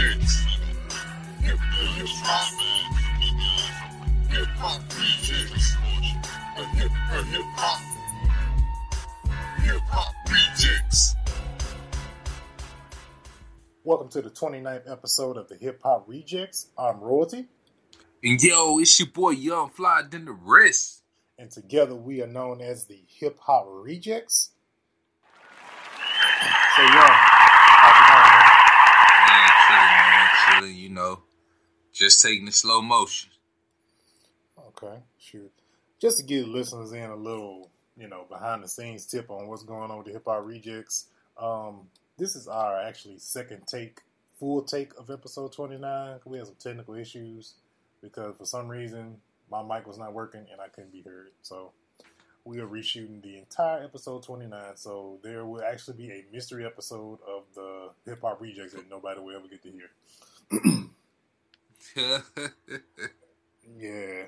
rejects. Hip hop. Hip hop rejects. Hip hop. Hip hop rejects. Welcome to the 29th episode of the Hip Hop Rejects. I'm Royalty, And yo, it's your boy Young Fly than the rest. and together we are known as the Hip Hop Rejects. So, Young, how's Man, chilling, you know. Just taking the slow motion. Okay, shoot. Just to give listeners in a little, you know, behind the scenes tip on what's going on with the Hip Hop Rejects. Um, this is our actually second take, full take of episode 29. We had some technical issues because for some reason my mic was not working and I couldn't be heard. So we are reshooting the entire episode 29. So there will actually be a mystery episode of the Hip Hop Rejects that nobody will ever get to hear. Yeah.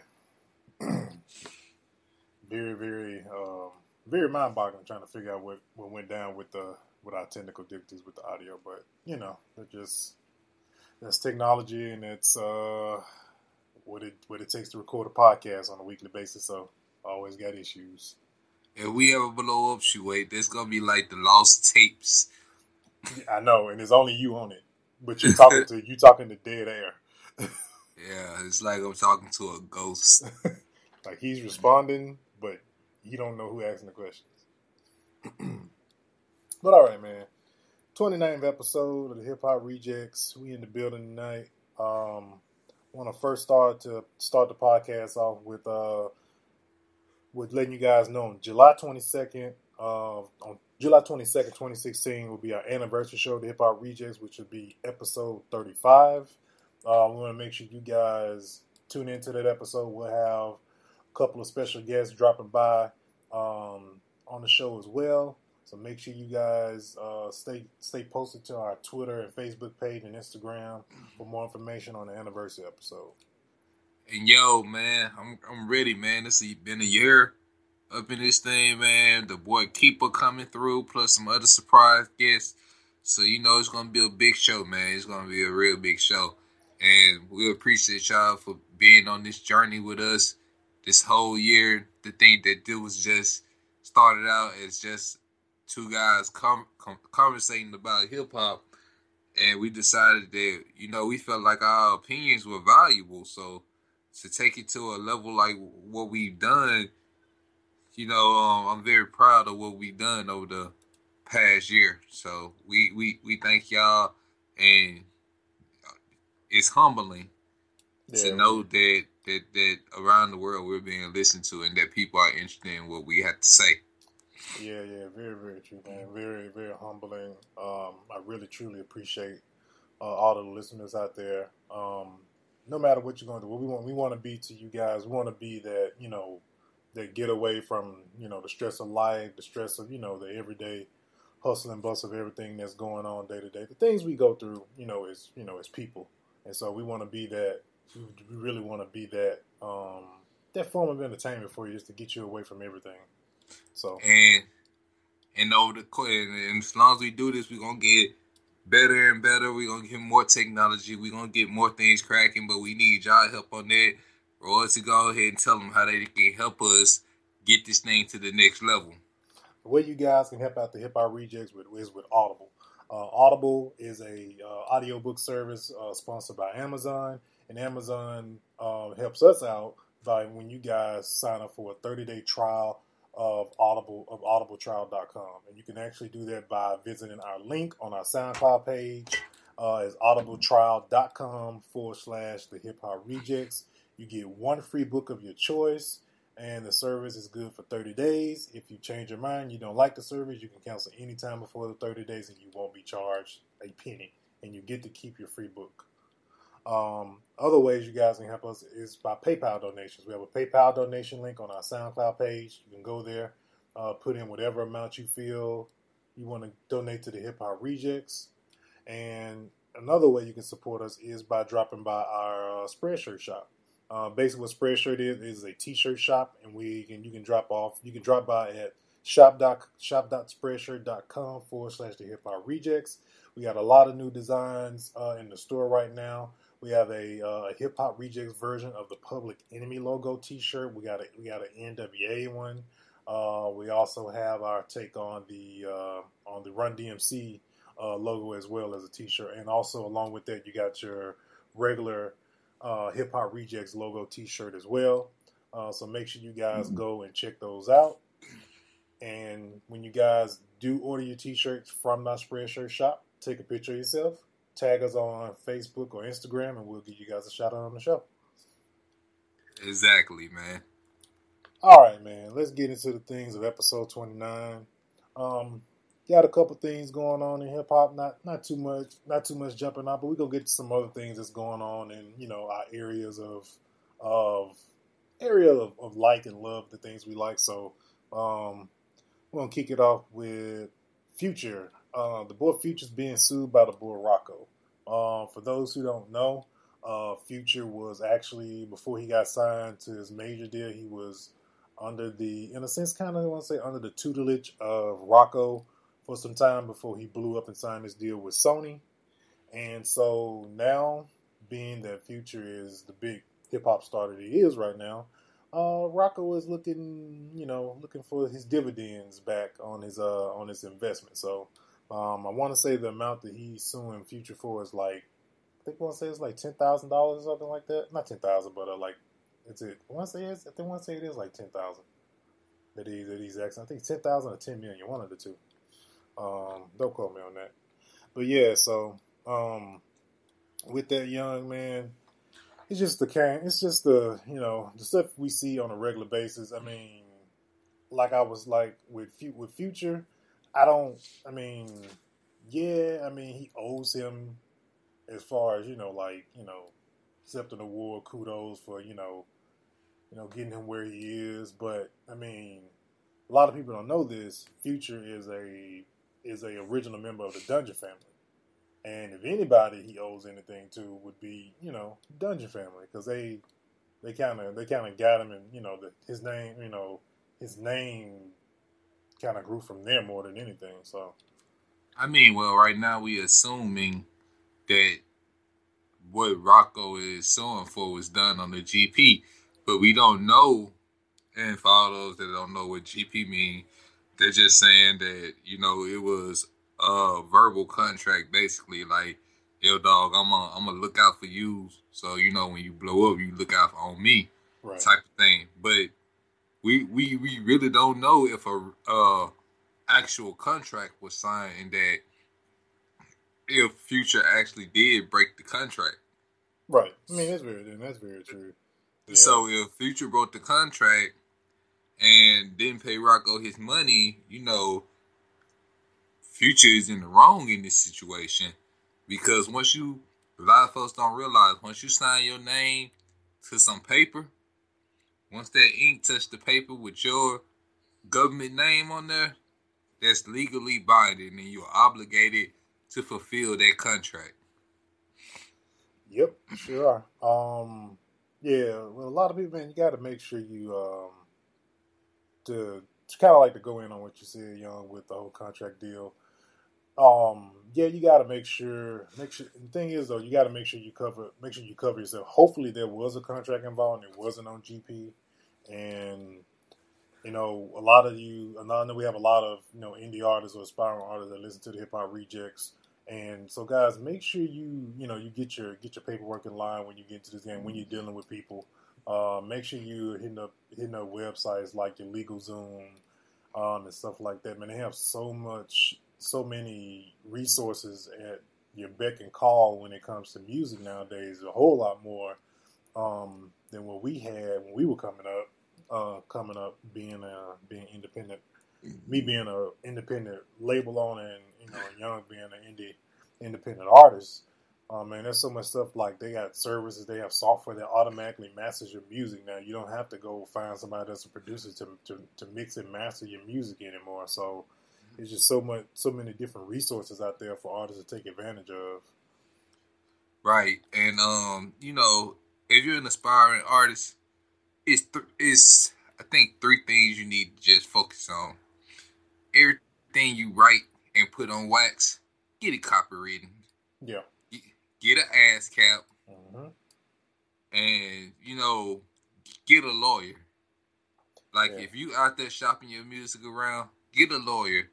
very, very, um, very mind-boggling trying to figure out what, what went down with the with our technical difficulties with the audio, but you know, it just that's technology and it's uh, what it what it takes to record a podcast on a weekly basis. So always got issues. if we ever blow up, shoot, wait, this gonna be like the lost tapes. I know, and it's only you on it, but you're talking to you talking to dead air. Yeah, it's like I'm talking to a ghost. Like he's responding, but you don't know who asking the questions. but all right, man. 29th episode of the Hip Hop Rejects. We in the building tonight. Um, want to first start to start the podcast off with uh with letting you guys know July 22nd, uh, on July 22nd, 2016 will be our anniversary show, the Hip Hop Rejects, which will be episode 35. Uh, we want to make sure you guys tune into that episode. We'll have a couple of special guests dropping by um, on the show as well. So make sure you guys uh, stay stay posted to our Twitter and Facebook page and Instagram for more information on the anniversary episode. And yo, man, I'm I'm ready, man. This has been a year up in this thing, man. The boy Keeper coming through, plus some other surprise guests. So you know it's gonna be a big show, man. It's gonna be a real big show. And we appreciate y'all for being on this journey with us this whole year. The thing that did was just started out as just two guys com- com- conversating about hip hop, and we decided that you know we felt like our opinions were valuable. So to take it to a level like what we've done, you know, um, I'm very proud of what we've done over the past year. So we we we thank y'all, and it's humbling to know that that that around the world we're being listened to, and that people are interested in what we have to say. Yeah, yeah, very, very true, man. Very, very humbling. Um, I really, truly appreciate uh, all the listeners out there. Um, no matter what you're going to do, what we want, we want to be to you guys. We want to be that, you know, that get away from, you know, the stress of life, the stress of, you know, the everyday hustle and bustle of everything that's going on day to day. The things we go through, you know, as you know, as people, and so we want to be that. We really want to be that. Um, that form of entertainment for you, just to get you away from everything. So and and over the course, and, as long as we do this, we're gonna get better and better. We're gonna get more technology. We're gonna get more things cracking. But we need y'all help on that. Or to go ahead and tell them how they can help us get this thing to the next level. the way you guys can help out the Hip Hop Rejects with, is with Audible. Uh, Audible is a uh, audiobook service uh, sponsored by Amazon, and Amazon uh, helps us out by when you guys sign up for a 30 day trial of Audible of audibletrial.com, and you can actually do that by visiting our link on our SoundCloud page. Uh, is audibletrial.com forward slash the hip hop rejects. You get one free book of your choice and the service is good for 30 days. If you change your mind, you don't like the service, you can cancel anytime before the 30 days and you won't be charged a penny and you get to keep your free book. Um, other ways you guys can help us is by PayPal donations. We have a PayPal donation link on our SoundCloud page. You can go there, uh, put in whatever amount you feel you want to donate to the Hip Hop Rejects. And another way you can support us is by dropping by our uh, Spreadshirt shop. Uh, basically, what Spreadshirt is is a T-shirt shop, and we can you can drop off. You can drop by at shop dot shop dot spreadshirt.com forward slash the hip hop rejects. We got a lot of new designs uh, in the store right now. We have a uh, hip hop rejects version of the Public Enemy logo T-shirt. We got a we got an NWA one. Uh, we also have our take on the uh, on the Run DMC uh, logo as well as a T-shirt, and also along with that, you got your regular uh, Hip Hop Rejects logo T-shirt as well. Uh, so make sure you guys mm-hmm. go and check those out. And when you guys do order your T-shirts from Not Spreadshirt Shop, take a picture of yourself, tag us on Facebook or Instagram, and we'll give you guys a shout out on the show. Exactly, man. All right, man. Let's get into the things of episode twenty nine. Um, got a couple things going on in hip hop. Not not too much, not too much jumping out, but we gonna get some other things that's going on in you know our areas of of area of, of like and love the things we like. So um, we're gonna kick it off with Future. Uh, the boy Future's being sued by the boy Rocko. Uh, for those who don't know, uh, Future was actually before he got signed to his major deal, he was under the, in a sense, kind of want to say under the tutelage of Rocko for some time before he blew up and signed his deal with Sony. And so now, being that Future is the big hip hop star that he is right now, uh, Rocko is looking, you know, looking for his dividends back on his uh on his investment. So um, I want to say the amount that he's suing Future for is like, I think I want to say it's like ten thousand dollars or something like that. Not ten thousand, but uh, like, it's it. I want to say it's, I think I want to say it is like ten thousand that he that he's asking. I think ten thousand or ten million, one of the two. Um, don't quote me on that. But yeah, so um, with that young man, it's just the can. It's just the you know the stuff we see on a regular basis. I mean, like I was like with with Future, I don't. I mean, yeah. I mean, he owes him as far as you know, like you know, accepting the award, kudos for you know, you know, getting him where he is. But I mean, a lot of people don't know this. Future is a is a original member of the Dungeon family. And if anybody he owes anything to would be, you know, Dungeon family because they they kind of they kind of got him and you know the, his name, you know, his name kind of grew from there more than anything. So, I mean, well, right now we assuming that what Rocco is suing for was done on the GP, but we don't know. And for all those that don't know what GP mean, they're just saying that you know it was a verbal contract, basically like, yo, dog, I'm gonna I'm gonna look out for you. So you know when you blow up, you look out on me, right. type of thing. But we we we really don't know if a uh, actual contract was signed and that if Future actually did break the contract. Right. I mean that's very that's very true. Yeah. So if Future broke the contract and didn't pay Rocco his money, you know, Future is in the wrong in this situation because once you, a lot of folks don't realize, once you sign your name to some paper, once that ink touch the paper with your government name on there, that's legally binding and you're obligated to fulfill that contract. Yep, sure. Um, yeah, well, a lot of people, man, you got to make sure you um, to, kind of like to go in on what you said, Young, with the whole contract deal. Um, yeah, you got to make sure. Make sure. The thing is, though, you got to make sure you cover. Make sure you cover yourself. Hopefully, there was a contract involved, and it wasn't on GP. And you know, a lot of you. I know we have a lot of you know indie artists or aspiring artists that listen to the hip hop rejects. And so, guys, make sure you you know you get your get your paperwork in line when you get into this game when you're dealing with people. Uh, make sure you're hitting up hitting up websites like your LegalZoom um, and stuff like that. Man, they have so much, so many resources at your beck and call when it comes to music nowadays. A whole lot more um, than what we had when we were coming up. Uh, coming up, being a being independent, me being a independent label owner, and you know, young being an indie independent artist. Um, man, there's so much stuff like they got services, they have software that automatically masters your music now. You don't have to go find somebody that's a producer to, to, to mix and master your music anymore. So it's just so much, so many different resources out there for artists to take advantage of. Right, and um, you know, if you're an aspiring artist, it's th- it's I think three things you need to just focus on. Everything you write and put on wax get it copywritten. Yeah. Get an ASCAP, hmm and you know, get a lawyer. Like Yeah. if you out there shopping your music around, get a lawyer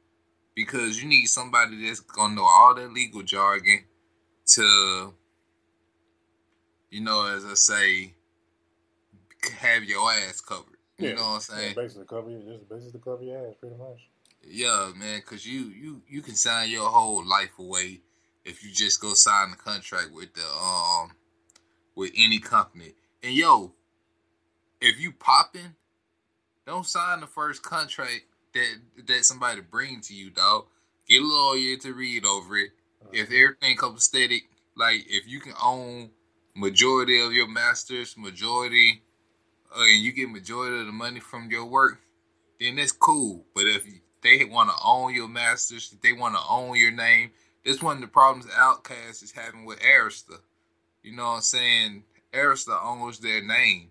because you need somebody that's gonna know all that legal jargon to, you know, as I say, have your ass covered. You know what I'm saying? Yeah, basically cover your just basically cover your ass pretty much. Yeah, man, cause you you you can sign your whole life away if you just go sign the contract with the um with any company. And yo, if you popping, don't sign the first contract that that somebody bring to you, dog. Get a lawyer to read over it. If everything comes static, like if you can own majority of your masters, majority, uh, and you get majority of the money from your work, then that's cool. But if they want to own your masters, if they want to own your name, that's one of the problems Outkast is having with Arista. You know what I'm saying? Arista owns their name.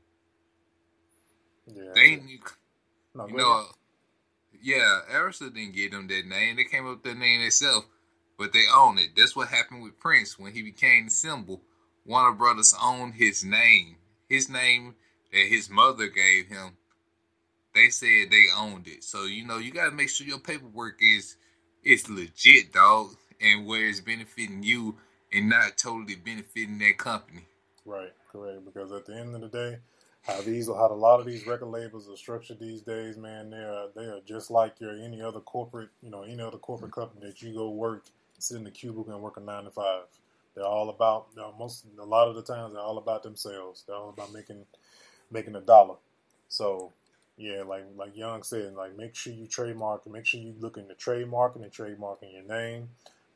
yeah. They, no, you know, yeah, Arista didn't give them that name. They came up with that name themselves, but they own it. That's what happened with Prince when he became the symbol. Warner Brothers owned his name. His name that his mother gave him. They said they owned it. So you know you gotta make sure your paperwork is is legit, dog, and where it's benefiting you and not totally benefiting that company. Right, correct. Because at the end of the day, how these, how a lot of these record labels are structured these days, man, they are they are just like your any other corporate, you know, any other corporate company that you go work, sit in the cubicle and work a nine to five. They're all about, they're most, a lot of the times, they're all about themselves. They're all about making making a dollar. So, yeah, like like Young said, like make sure you trademark, make sure you look into trademarking and trademarking your name.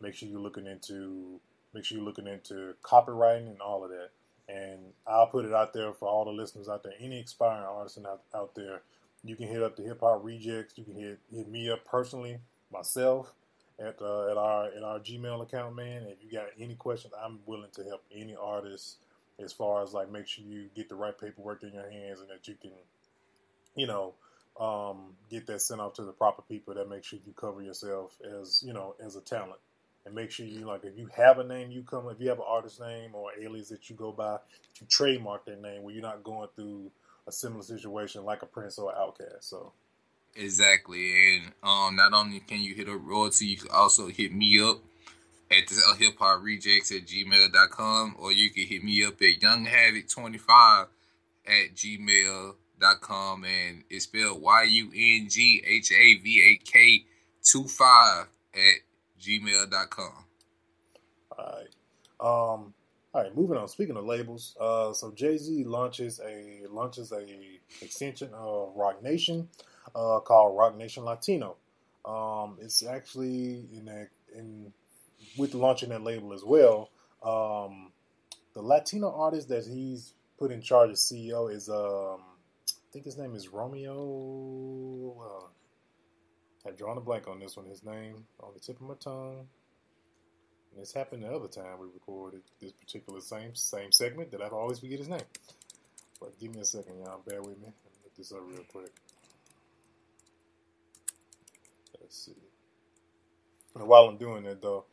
Make sure you're looking into, make sure you're looking into copywriting and all of that. And I'll put it out there for all the listeners out there. Any aspiring artists out, out there, you can hit up the Hip Hop Rejects. You can hit hit me up personally, myself, at uh, at our at our Gmail account, man. If you got any questions, I'm willing to help any artist as far as like make sure you get the right paperwork in your hands and that you can, you know, um, get that sent off to the proper people that make sure you cover yourself as you know as a talent and make sure you like if you have a name you come if you have an artist name or alias that you go by you trademark that name where you're not going through a similar situation like a prince or Outkast so. Exactly, and um, not only can you hit a royalty, you can also hit me up at the hip hop rejects at gmail.com or you can hit me up at younghavoc25 at gmail.com and it's spelled y-u-n-g-h-a-v-a-k 25 at gmail.com all right um all right moving on. Speaking of labels uh so jay-z launches a launches a extension of roc nation uh called roc nation latino. Um it's actually in a in with launching that label as well um the latino artist that he's put in charge as ceo is um i think his name is romeo uh, i've drawn a blank on this one his name on the tip of my tongue and this happened the other time we recorded this particular same same segment that I always forget his name. But give me a second, y'all. Bear with me. Look this up real quick. Let's see. And while I'm doing it, though,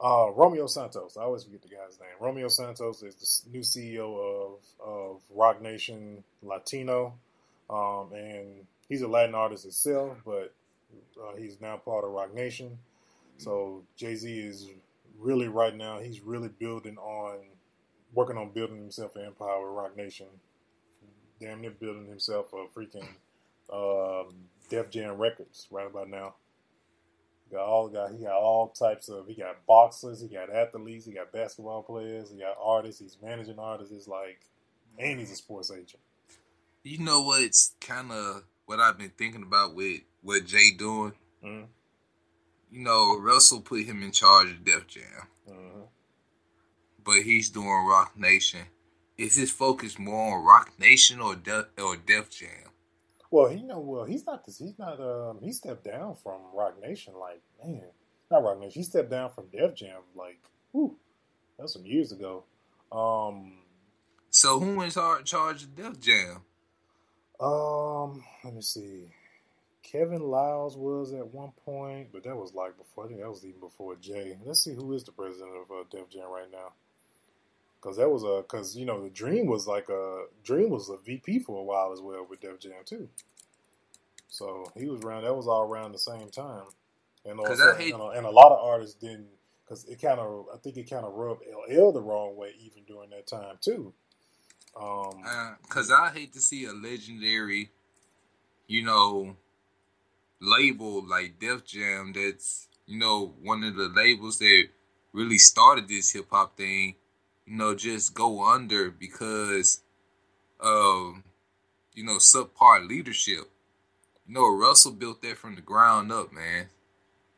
uh, Romeo Santos. I always forget the guy's name. Romeo Santos is the new CEO of of Roc Nation Latino, um, and he's a Latin artist himself, but uh, he's now part of Roc Nation. So Jay Z is really right now. He's really building on, working on building himself an empire with Roc Nation. Damn near building himself a freaking um, Def Jam Records right about now. Got all got he got all types of he got boxers, he got athletes, he got basketball players, he got artists, he's managing artists. It's like, and he's a sports agent. you know what's kind of what i've been thinking about with what jay doing Mm-hmm. you know russell put him in charge of def jam Mm-hmm. but he's doing Roc Nation. Is his focus more on Roc Nation or Def, or Def Jam? Well, he know well he's not this he's not um he stepped down from Roc Nation like man not Roc Nation he stepped down from Def Jam like whew that was some years ago. Um So who is in charge of Def Jam? Um let me see Kevin Liles was at one point, but that was like before. I think that was even before Jay. Let's see who is the president of uh, Def Jam right now. Because that was a because you know the Dream was like a Dream was a VP for a while as well with Def Jam too. So he was around. That was all around the same time, and also, hate- and, a, and a lot of artists didn't because it kind of I think it kind of rubbed LL the wrong way even during that time too. Um, Because I hate to see a legendary, you know, label like Def Jam that's, you know, one of the labels that really started this hip hop thing, you know, just go under because of, you know, subpar leadership. You know, Russell built that from the ground up, man.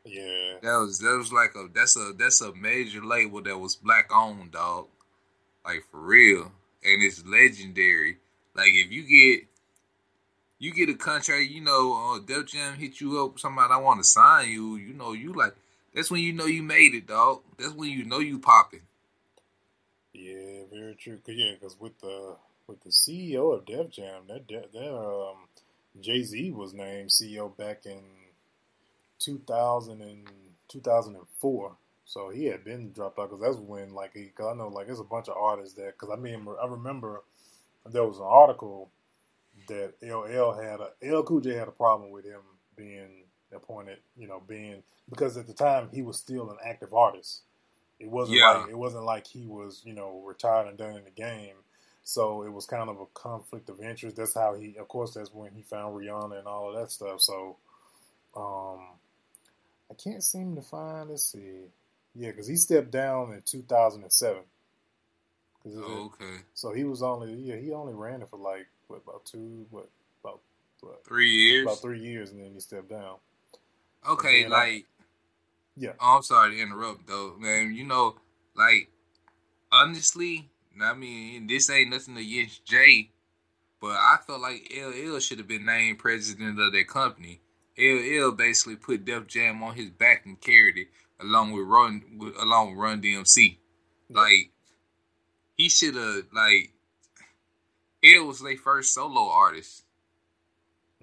yeah, That was that was like a that's a that's a major label that was black owned, dog. Like for real. And it's legendary. Like if you get you get a contract, you know, uh, Def Jam hit you up, somebody I want to sign you, you know, you like that's when you know you made it, dog. That's when you know you popping. yeah, very true. Cause, yeah, because with the with the CEO of Def Jam, that that, um, Jay Z was named CEO back in 2000 and 2004. So he had been dropped out because that's when like he, cause I know like there's a bunch of artists that because I mean I remember there was an article that LL had a L Cool J had a problem with him being appointed, you know, being because at the time he was still an active artist. It wasn't Yeah. like it wasn't like he was, you know, retired and done in the game. So it was kind of a conflict of interest. That's how he, of course, that's when he found Rihanna and all of that stuff. So, um, I can't seem to find. Let's see, yeah, because he stepped down in 2007. Oh, okay. so he was only, yeah, he only ran it for like what about two, what about what, Three years. about three years, and then he stepped down. Okay, then I- like Yeah. Oh, I'm sorry to interrupt though, man. You know, like honestly, I mean, this ain't nothing against Jay, but I felt like LL should have been named president of that company. LL basically put Def Jam on his back and carried it along with Run, along with Run DMC. Like he should have like. L was their first solo artist.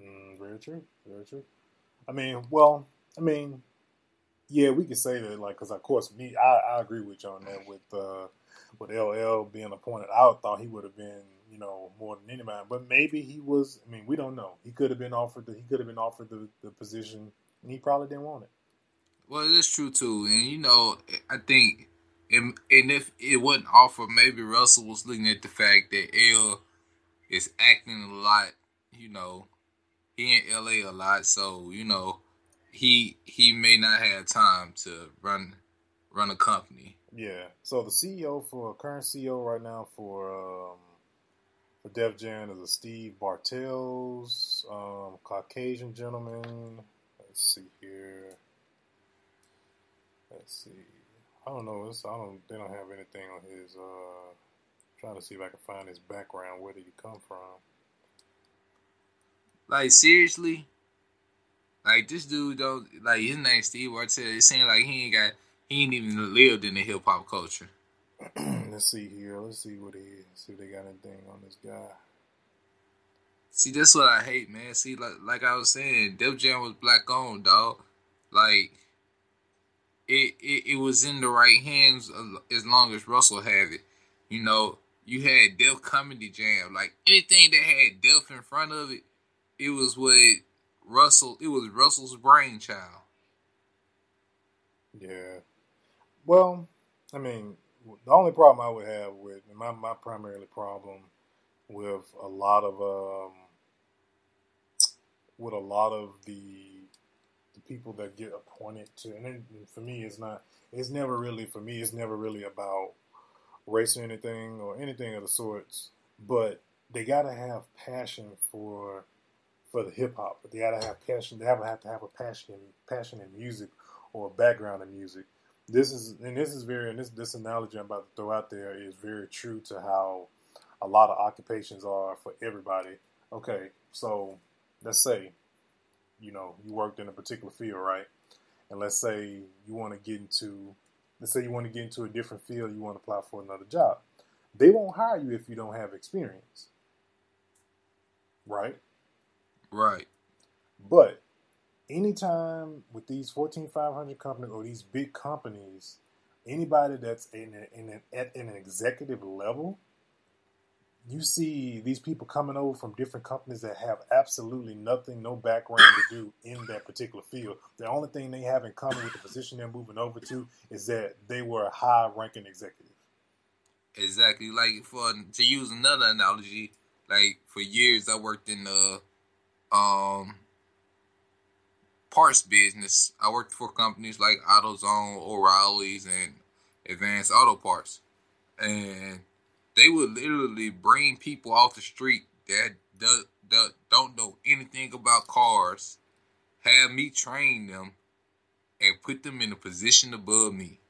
Mm, very true. Very true. I mean, well, I mean, yeah, we could say that, like, because of course, me, I, I agree with you on that. With uh, with LL being appointed, I thought he would have been, you know, more than anybody. But maybe he was. I mean, we don't know. He could have been offered. The, he could have been offered the, the position, and he probably didn't want it. Well, that's true too, and you know, I think, and, and if it wasn't offered, maybe Russell was looking at the fact that L is acting a lot. You know, he in LA a lot, so you know, he he may not have time to run run a company. Yeah. So the CEO for current CEO right now for um, for Def Jam is a Steve Bartels, um, Caucasian gentleman. Let's see here. Let's see. I don't know. It's, I don't. They don't have anything on his. Uh, trying to see if I can find his background. Where did he come from? Like seriously, like this dude don't like his name Steve Bartel. It seems like he ain't got he ain't even lived in the hip hop culture. Let's see here. Let's see what he. See if they got anything on this guy. See, that's what I hate, man. See, like like I was saying, Def Jam was black owned, dog. Like it, it it was in the right hands as long as Russell had it. You know, you had Def Comedy Jam. Like anything that had Def in front of it, it was what Russell. It was Russell's brainchild. Yeah. Well, I mean, the only problem I would have with my my primarily problem with a lot of um with a lot of the people that get appointed to, and then for me, it's not. It's never really for me. It's never really about race or anything or anything of the sorts. But they gotta have passion for for the hip hop. But they gotta have passion. They have, have to have a passion passion in music or a background in music. This is and this is very and this this analogy I'm about to throw out there is very true to how a lot of occupations are for everybody. Okay, so let's say you know you worked in a particular field, right? And let's say you want to get into let's say you want to get into a different field, you want to apply for another job. They won't hire you if you don't have experience. Right? Right. But anytime with these Fortune 500 companies or these big companies, anybody that's in, a, in an, at an executive level, you see these people coming over from different companies that have absolutely nothing, no background to do in that particular field. The only thing they have in common with the position they're moving over to is that they were a high ranking executive. Exactly. Like for to use another analogy, like for years I worked in the um parts business. I worked for companies like AutoZone, O'Reilly's, and Advanced Auto Parts, and they would literally bring people off the street that do, do, don't know anything about cars, have me train them, and put them in a position above me.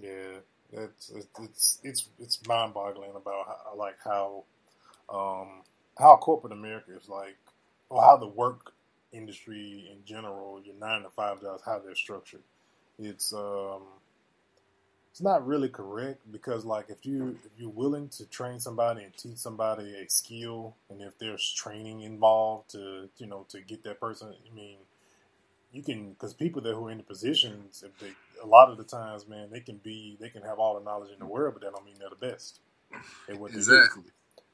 Yeah, it's it's it's it's mind boggling about how, like how um, how corporate America is like, or how the work industry in general, your nine to five jobs, how they're structured. It's um, it's not really correct because like if you if you're willing to train somebody and teach somebody a skill, and if there's training involved to you know to get that person, I mean, you can because people that who are in the positions, if they a lot of the times, man, they can be they can have all the knowledge in the world, but that don't mean they're the best. exactly,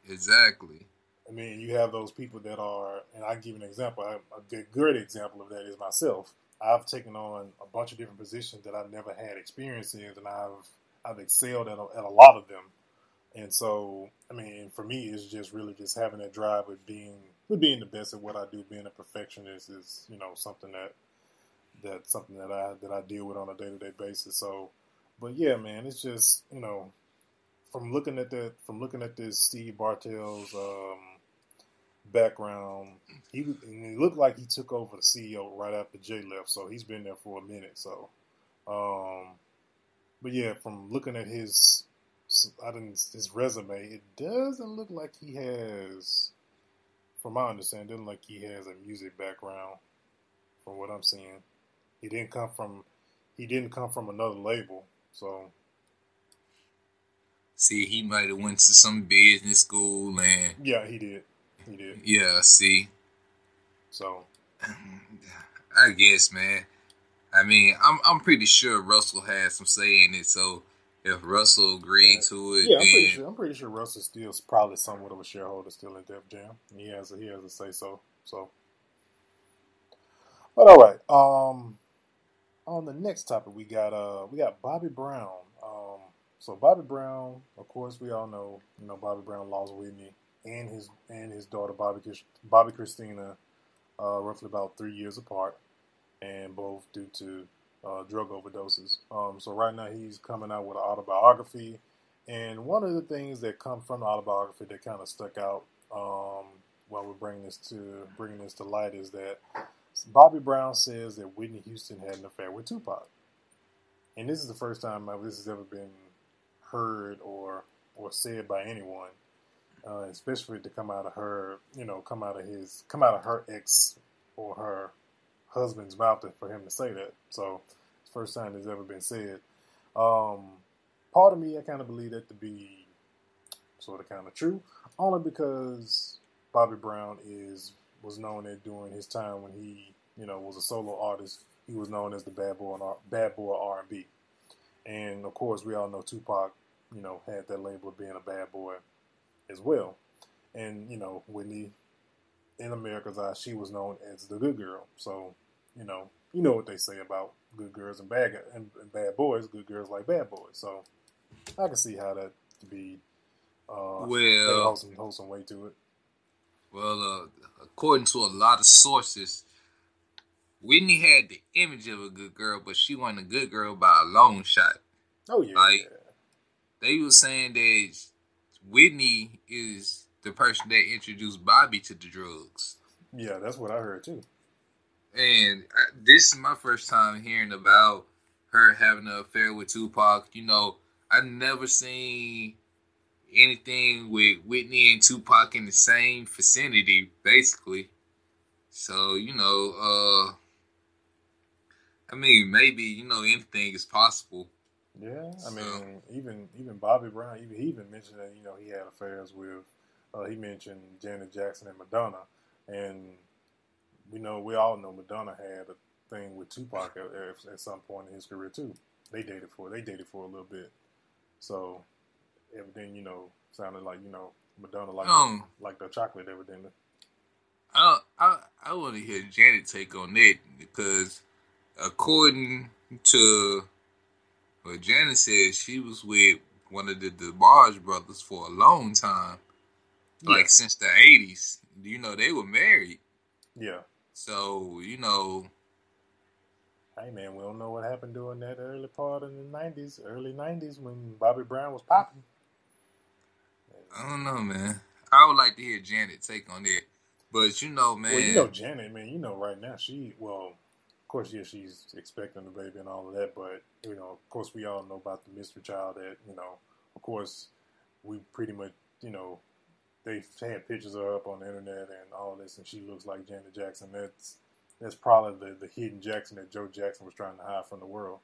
exactly. I mean, you have those people that are, and I give an example. I, a good example of that is myself. I've taken on a bunch of different positions that I've never had experience in, and I've I've excelled at a, at a lot of them. And so, I mean, for me, it's just really just having that drive with being with being the best at what I do. Being a perfectionist is, you know, something that that's something that I that I deal with on a day to day basis. So, but yeah, man, it's just you know, from looking at that, from looking at this Steve Bartel's um, background, he it looked like he took over the CEO right after Jay left, so he's been there for a minute. So, um, but yeah, from looking at his, I didn't his resume, it doesn't look like he has, from my understanding, doesn't look like he has a music background. From what I'm seeing, he didn't come from he didn't come from another label, so. See, he might have went to some business school and. Yeah, he did. Did. Yeah, see. So I guess, man. I mean, I'm I'm pretty sure Russell has some say in it. So if Russell agreed to it, yeah, I'm pretty sure. I'm pretty sure Russell still is probably somewhat of a shareholder still in Def Jam. He has a, he has a say so. So, but all right. Um, on the next topic, we got uh we got Bobby Brown. Um, so Bobby Brown, of course, we all know you know Bobby Brown lost Whitney and his and his daughter Bobby Bobbi Kristina, uh, roughly about three years apart, and both due to uh, drug overdoses. Um, so right now he's coming out with an autobiography, and one of the things that come from the autobiography that kind of stuck out um, while we're bringing this to bringing this to light is that Bobby Brown says that Whitney Houston had an affair with Tupac, and this is the first time this has ever been heard or or said by anyone uh, especially to come out of her, you know, come out of his, come out of her ex or her husband's mouth for him to say that. So first time it's ever been said. Um, part of me, I kind of believe that to be sort of kind of true, only because Bobby Brown is was known at during his time when he, you know, was a solo artist. He was known as the bad boy, bad boy R and B, and of course we all know Tupac, you know, had that label of being a bad boy as well. And you know, Whitney, in America's eyes, she was known as the good girl. So you know, you know what they say about good girls and bad and, and bad boys. Good girls like bad boys. So I can see how that could be. Uh, well, wholesome, wholesome way to it. Well, uh, according to a lot of sources, Whitney had the image of a good girl, but she wasn't a good girl by a long shot. Oh yeah. Like they were saying that Whitney is the person that introduced Bobby to the drugs. Yeah, that's what I heard too. And I, this is my first time hearing about her having an affair with Tupac. You know, I've never seen anything with Whitney and Tupac in the same vicinity, basically. So, you know, uh I mean, maybe, you know, anything is possible. Yeah, I mean, even even Bobby Brown, even he even mentioned that you know he had affairs with. Uh, he mentioned Janet Jackson and Madonna, and we know we all know Madonna had a thing with Tupac at, at, at some point in his career too. They dated for they dated for a little bit, so everything you know sounded like you know Madonna like Um, like the chocolate everything. I I I want to hear Janet take on that because according to what Janet said, she was with one of the DeBarge brothers for a long time, like since the eighties. You know, they were married, Yeah. so you know, Hey man, we don't know what happened during that early part of the nineties, early nineties when Bobby Brown was popping. I don't know, man. I would like to hear Janet take on that, but you know, man, Well, you know Janet, man. You know right now she well, of course, yeah, she's expecting the baby and all of that. But you know, of course, we all know about the mystery child. That you know, of course, we pretty much you know they've had pictures of her up on the internet and all this, and she looks like Janet Jackson. That's that's probably the, the hidden Jackson that Joe Jackson was trying to hide from the world.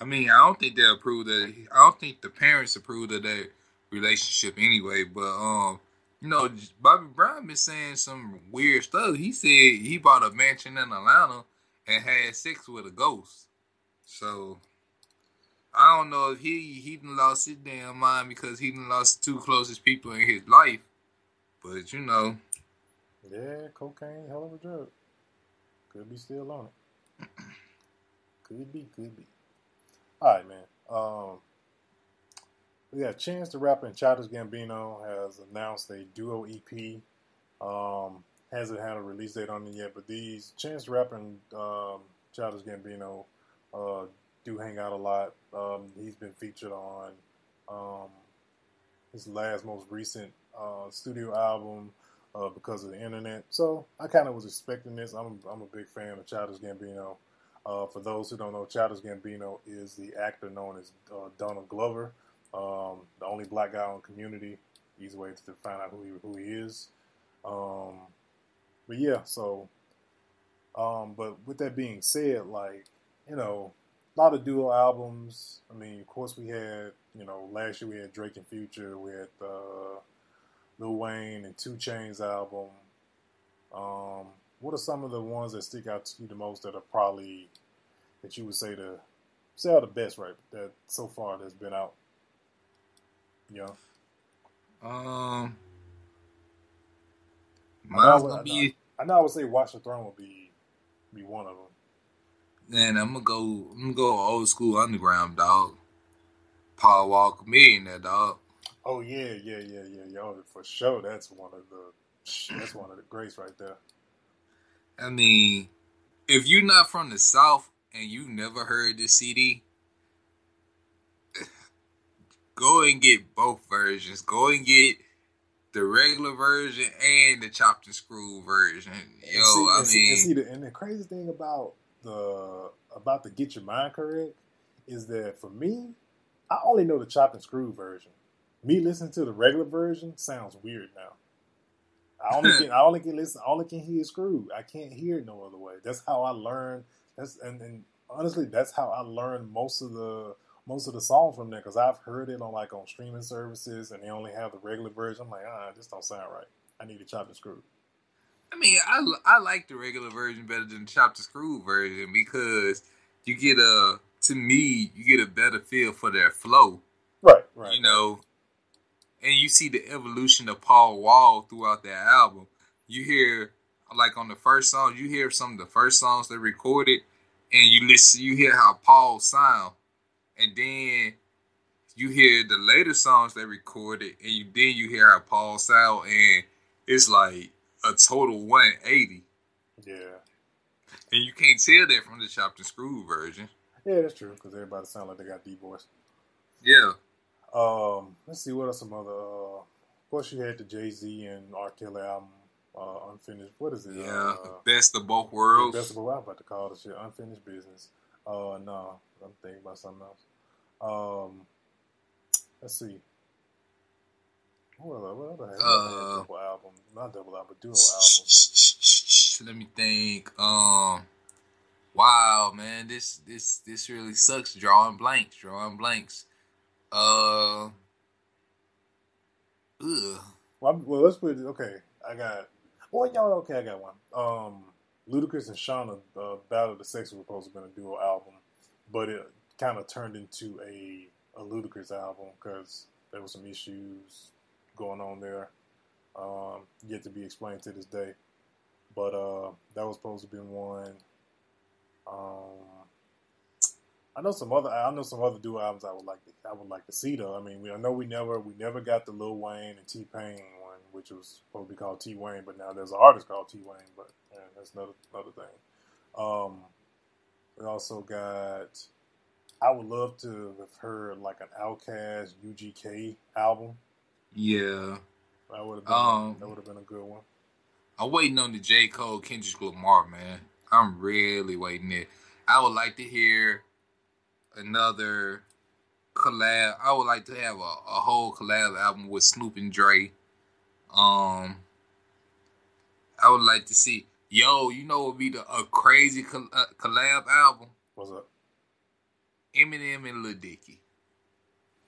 I mean, I don't think they approved that. I don't think the parents approved of that relationship anyway. But um, you know, Bobby Brown been saying some weird stuff. He said he bought a mansion in Atlanta and had sex with a ghost. So I don't know if he he done lost his damn mind because he lost two closest people in his life. But you know, Yeah, cocaine, hell of a drug. Could be still on it. Could be, could be. All right, man. Um, got Chance the Rapper and Childish Gambino has announced a duo EP. Um, hasn't had a release date on it yet, but these Chance the Rapper and um, Childish Gambino uh, do hang out a lot. Um, he's been featured on um, his last, most recent uh, studio album uh, because of the internet. So I kind of was expecting this. I'm I'm a big fan of Childish Gambino. Uh, for those who don't know, Childish Gambino is the actor known as uh, Donald Glover, um, the only black guy on Community. Easy way to find out who he who he is. Um, but yeah, so. Um, but with that being said, like you know, a lot of duo albums. I mean, of course, we had you know last year we had Drake and Future. We had uh, Lil Wayne and Two Chainz album. Um, what are some of the ones that stick out to you the most that are probably that you would say the say are the best right that so far that's been out? Yeah, um, I mine's know- gonna I be. I know I would say Watch the Throne would be be one of them. Man, I'm gonna go. I'm gonna go old school underground dog. Paul Wall Chamillionaire dog. Oh yeah, yeah, yeah, yeah, yeah. Oh, for sure, that's one of the that's one of the greats right there. I mean, if you're not from the South and you never heard this CD, go and get both versions. Go and get the regular version and the chopped and screw version. Yo, and see, I see- mean, and, see the, and the crazy thing about the about the get your mind correct is that for me, I only know the chopped and screw version. Me listening to the regular version sounds weird now. I only can I only can listen I only can hear screw. I can't hear it no other way. That's how I learned. That's and, and honestly, that's how I learned most of the most of the song from there because I've heard it on like on streaming services and they only have the regular version. I'm like, ah, this don't sound right. I need to chop and screw. I mean, I, I like the regular version better than the chopped and screw version because you get a to me you get a better feel for their flow. Right, right. you know, and you see the evolution of Paul Wall throughout that album. You hear like on the first song, you hear some of the first songs they recorded, and you listen, you hear how Paul sound, and then you hear the later songs they recorded, and you then you hear how Paul sound, and it's like a total 180, Yeah. and you can't tell that from the chopped and screw version. Yeah, that's true because everybody sound like they got deep voice. Yeah, Um, let's see what are some other. Uh, of course, you had the Jay Z and R. Kelly album, uh, unfinished. What is it? yeah, Uh, best of both worlds. That's what I'm about to call this shit unfinished business. Uh, no, I'm thinking about something else. Um, let's see. What other? What other? Uh, double album, not double album, but duo album. Let me think. Um, wow, man, this this this really sucks. Drawing blanks, drawing blanks. Uh, ugh. Well, well, let's put it. Okay, I got. Well, y'all okay? I got one. Um, Ludacris and Shawnna, uh, Battle of the Sexes was supposed to been a duo album, but it kind of turned into a a Ludacris album because there were some issues going on there, um, yet to be explained to this day. But uh, that was supposed to be one. Um, I know some other. I know some other duo albums I would like. To, I would like to see though. I mean, we, I know we never we never got the Lil Wayne and T Pain one, which was supposed to be called T Wayne, but now there's an artist called T Wayne. But that's another another thing. Um, we also got. I would love to have heard like an Outkast UGK album. Yeah, That would have been Um, that would have been a good one. I'm waiting on the J Cole Kendrick Lamar man. I'm really waiting it. I would like to hear another collab. I would like to have a, a whole collab album with Snoop and Dre. Um, I would like to see. Yo, you know, what would be the a crazy col- uh, collab album. What's up? Eminem and Lil Dicky.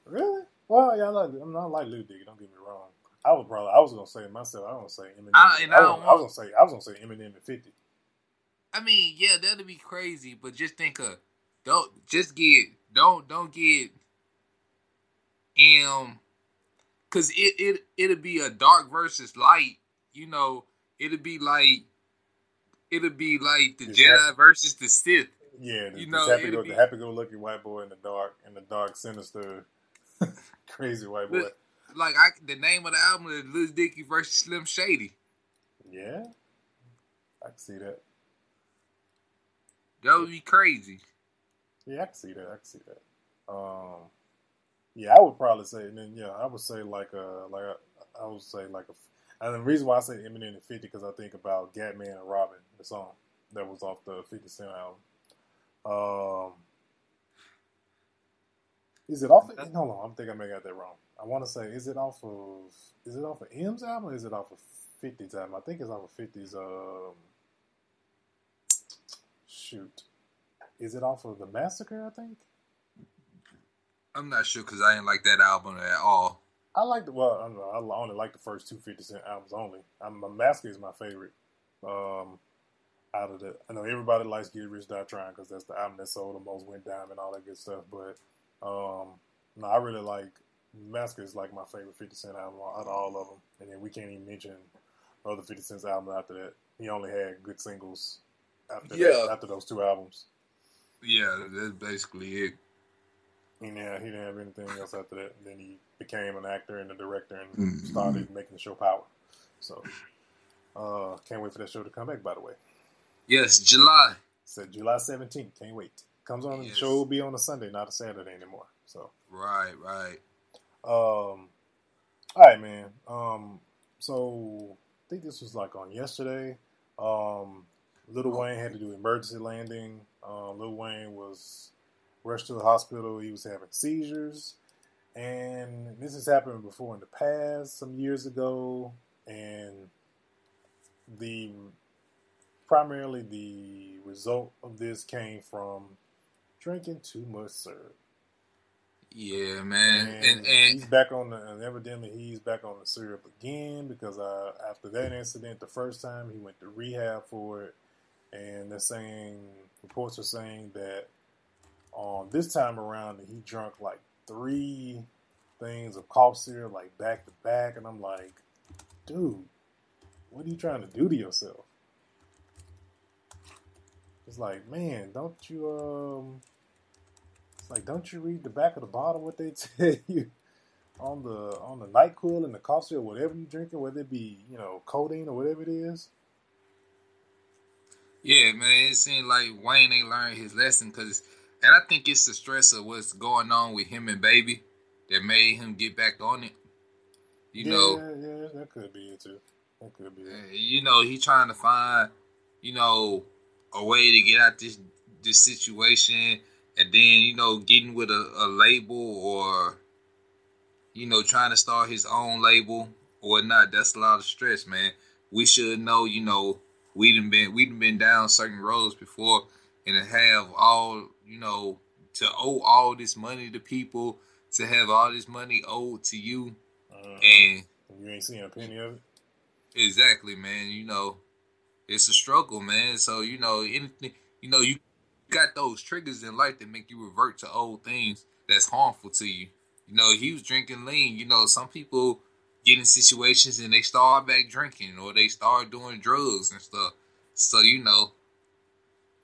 Really? Well, yeah, I like, I'm not like Lil Dicky. Don't get me wrong. I was probably I was gonna say myself. I was gonna say Eminem. I- and I I, was, don't I was gonna say I was gonna say Eminem and Fifty. I mean, yeah, that'd be crazy, but just think of don't just get don't don't get um cause it it it'll be a dark versus light, you know, it'll be like it'll be like the Is Jedi that- versus the Sith. Yeah, the, You know, happy go, be, the happy-go-lucky white boy in the dark and the dark sinister crazy white boy. Like I the name of the album is Lil Dicky versus Slim Shady. Yeah, I can see that. That would be crazy. Yeah, I can see that. I can see that. Um, yeah, I would probably say, and then yeah, I would say like a like a, I would say like a. And the reason why I say Eminem and Fifty because I think about Gatman and Robin, the song that was off the Fifty Cent album. Um, is it off? Of, hold on, I'm thinking I may got that wrong. I want to say, is it off of? Is it off of M's album? or Is it off of 50's album? I think it's off of 50's. Um, shoot, is it off of the Massacre? I think. I'm not sure because I didn't like that album at all. I like the well. I, don't know, I only like the first two 50 Cent albums only. I'm, my Massacre is my favorite. Um, out of the, I know everybody likes Get Rich Die Trying because that's the album that sold the most, went down, and all that good stuff. But um, no, I really like Mask is like my favorite 50 Cent album out of all of them. And then we can't even mention other 50 Cent's album after that. He only had good singles after Yeah. that, after those two albums. Yeah, that's basically it. And didn't, he didn't have anything else after that. And then he became an actor and a director and Mhm. started making the show Power. So, uh, can't wait for that show to come back, by the way. Yes, July. Said July 17th. Can't wait. Comes on, the show will be on a Sunday, not a Saturday anymore. So, Right, right. um, all right, man. Um, so I think this was like on yesterday. Um, Little Wayne had to do emergency landing. Uh, Lil Wayne was rushed to the hospital. He was having seizures, and this has happened before in the past, some years ago, and the primarily the result of this came from drinking too much syrup. Yeah, man. And, And and he's back on the, and evidently he's back on the syrup again because uh, after that incident, the first time he went to rehab for it, and they're saying reports are saying that on this time around that he drunk like three things of cough syrup like back to back, and I'm like, dude, what are you trying to do to yourself? It's like, man, don't you um it's like, don't you read the back of the bottle what they tell you on the on the Nyquil and the coffee or whatever you drinking, whether it be you know codeine or whatever it is. yeah, man, it seems like Wayne ain't learned his lesson because, and I think it's the stress of what's going on with him and Baby that made him get back on it. You yeah, know, yeah, that could be it too. That could be it. You know, he trying to find, you know, a way to get out this this situation, and then you know, getting with a, a label or, you know, trying to start his own label or not. That's a lot of stress, man. We should know, you know, we done been we done been down certain roads before, and to have all, you know, to owe all this money to people, to have all this money owed to you, Uh, and you ain't seen a penny of it. Exactly, man. You know, it's a struggle, man. So you know, anything, you know, you got those triggers in life that make you revert to old things that's harmful to you. You know, he was drinking lean. You know, some people get in situations and they start back drinking or they start doing drugs and stuff. So you know,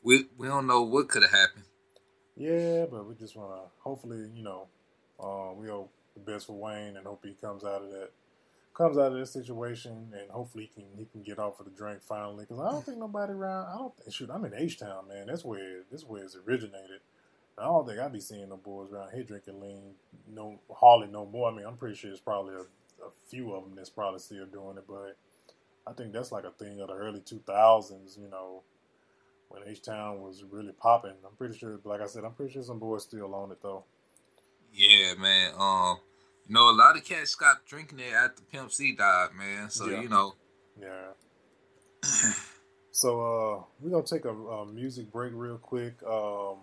we we don't know what could have happened. Yeah, but we just want to hopefully, you know, uh, we hope the best for Wayne and hope he comes out of that comes out of this situation and hopefully he can he can get off of the drink finally because I don't think nobody around I don't think, shoot I'm in H Town man. That's where this where it's originated. I don't think I'd be seeing no boys around here drinking lean no hardly no more. I mean I'm pretty sure it's probably a, a few of them that's probably still doing it but I think that's like a thing of the early 2000s you know when H Town was really popping. I'm pretty sure like I said I'm pretty sure some boys still on it though. Yeah, man. Um, you know, a lot of cats stopped drinking it after Pimp C died, man. So Yeah. you know, Yeah. so uh, we're gonna take a, a music break real quick. Um,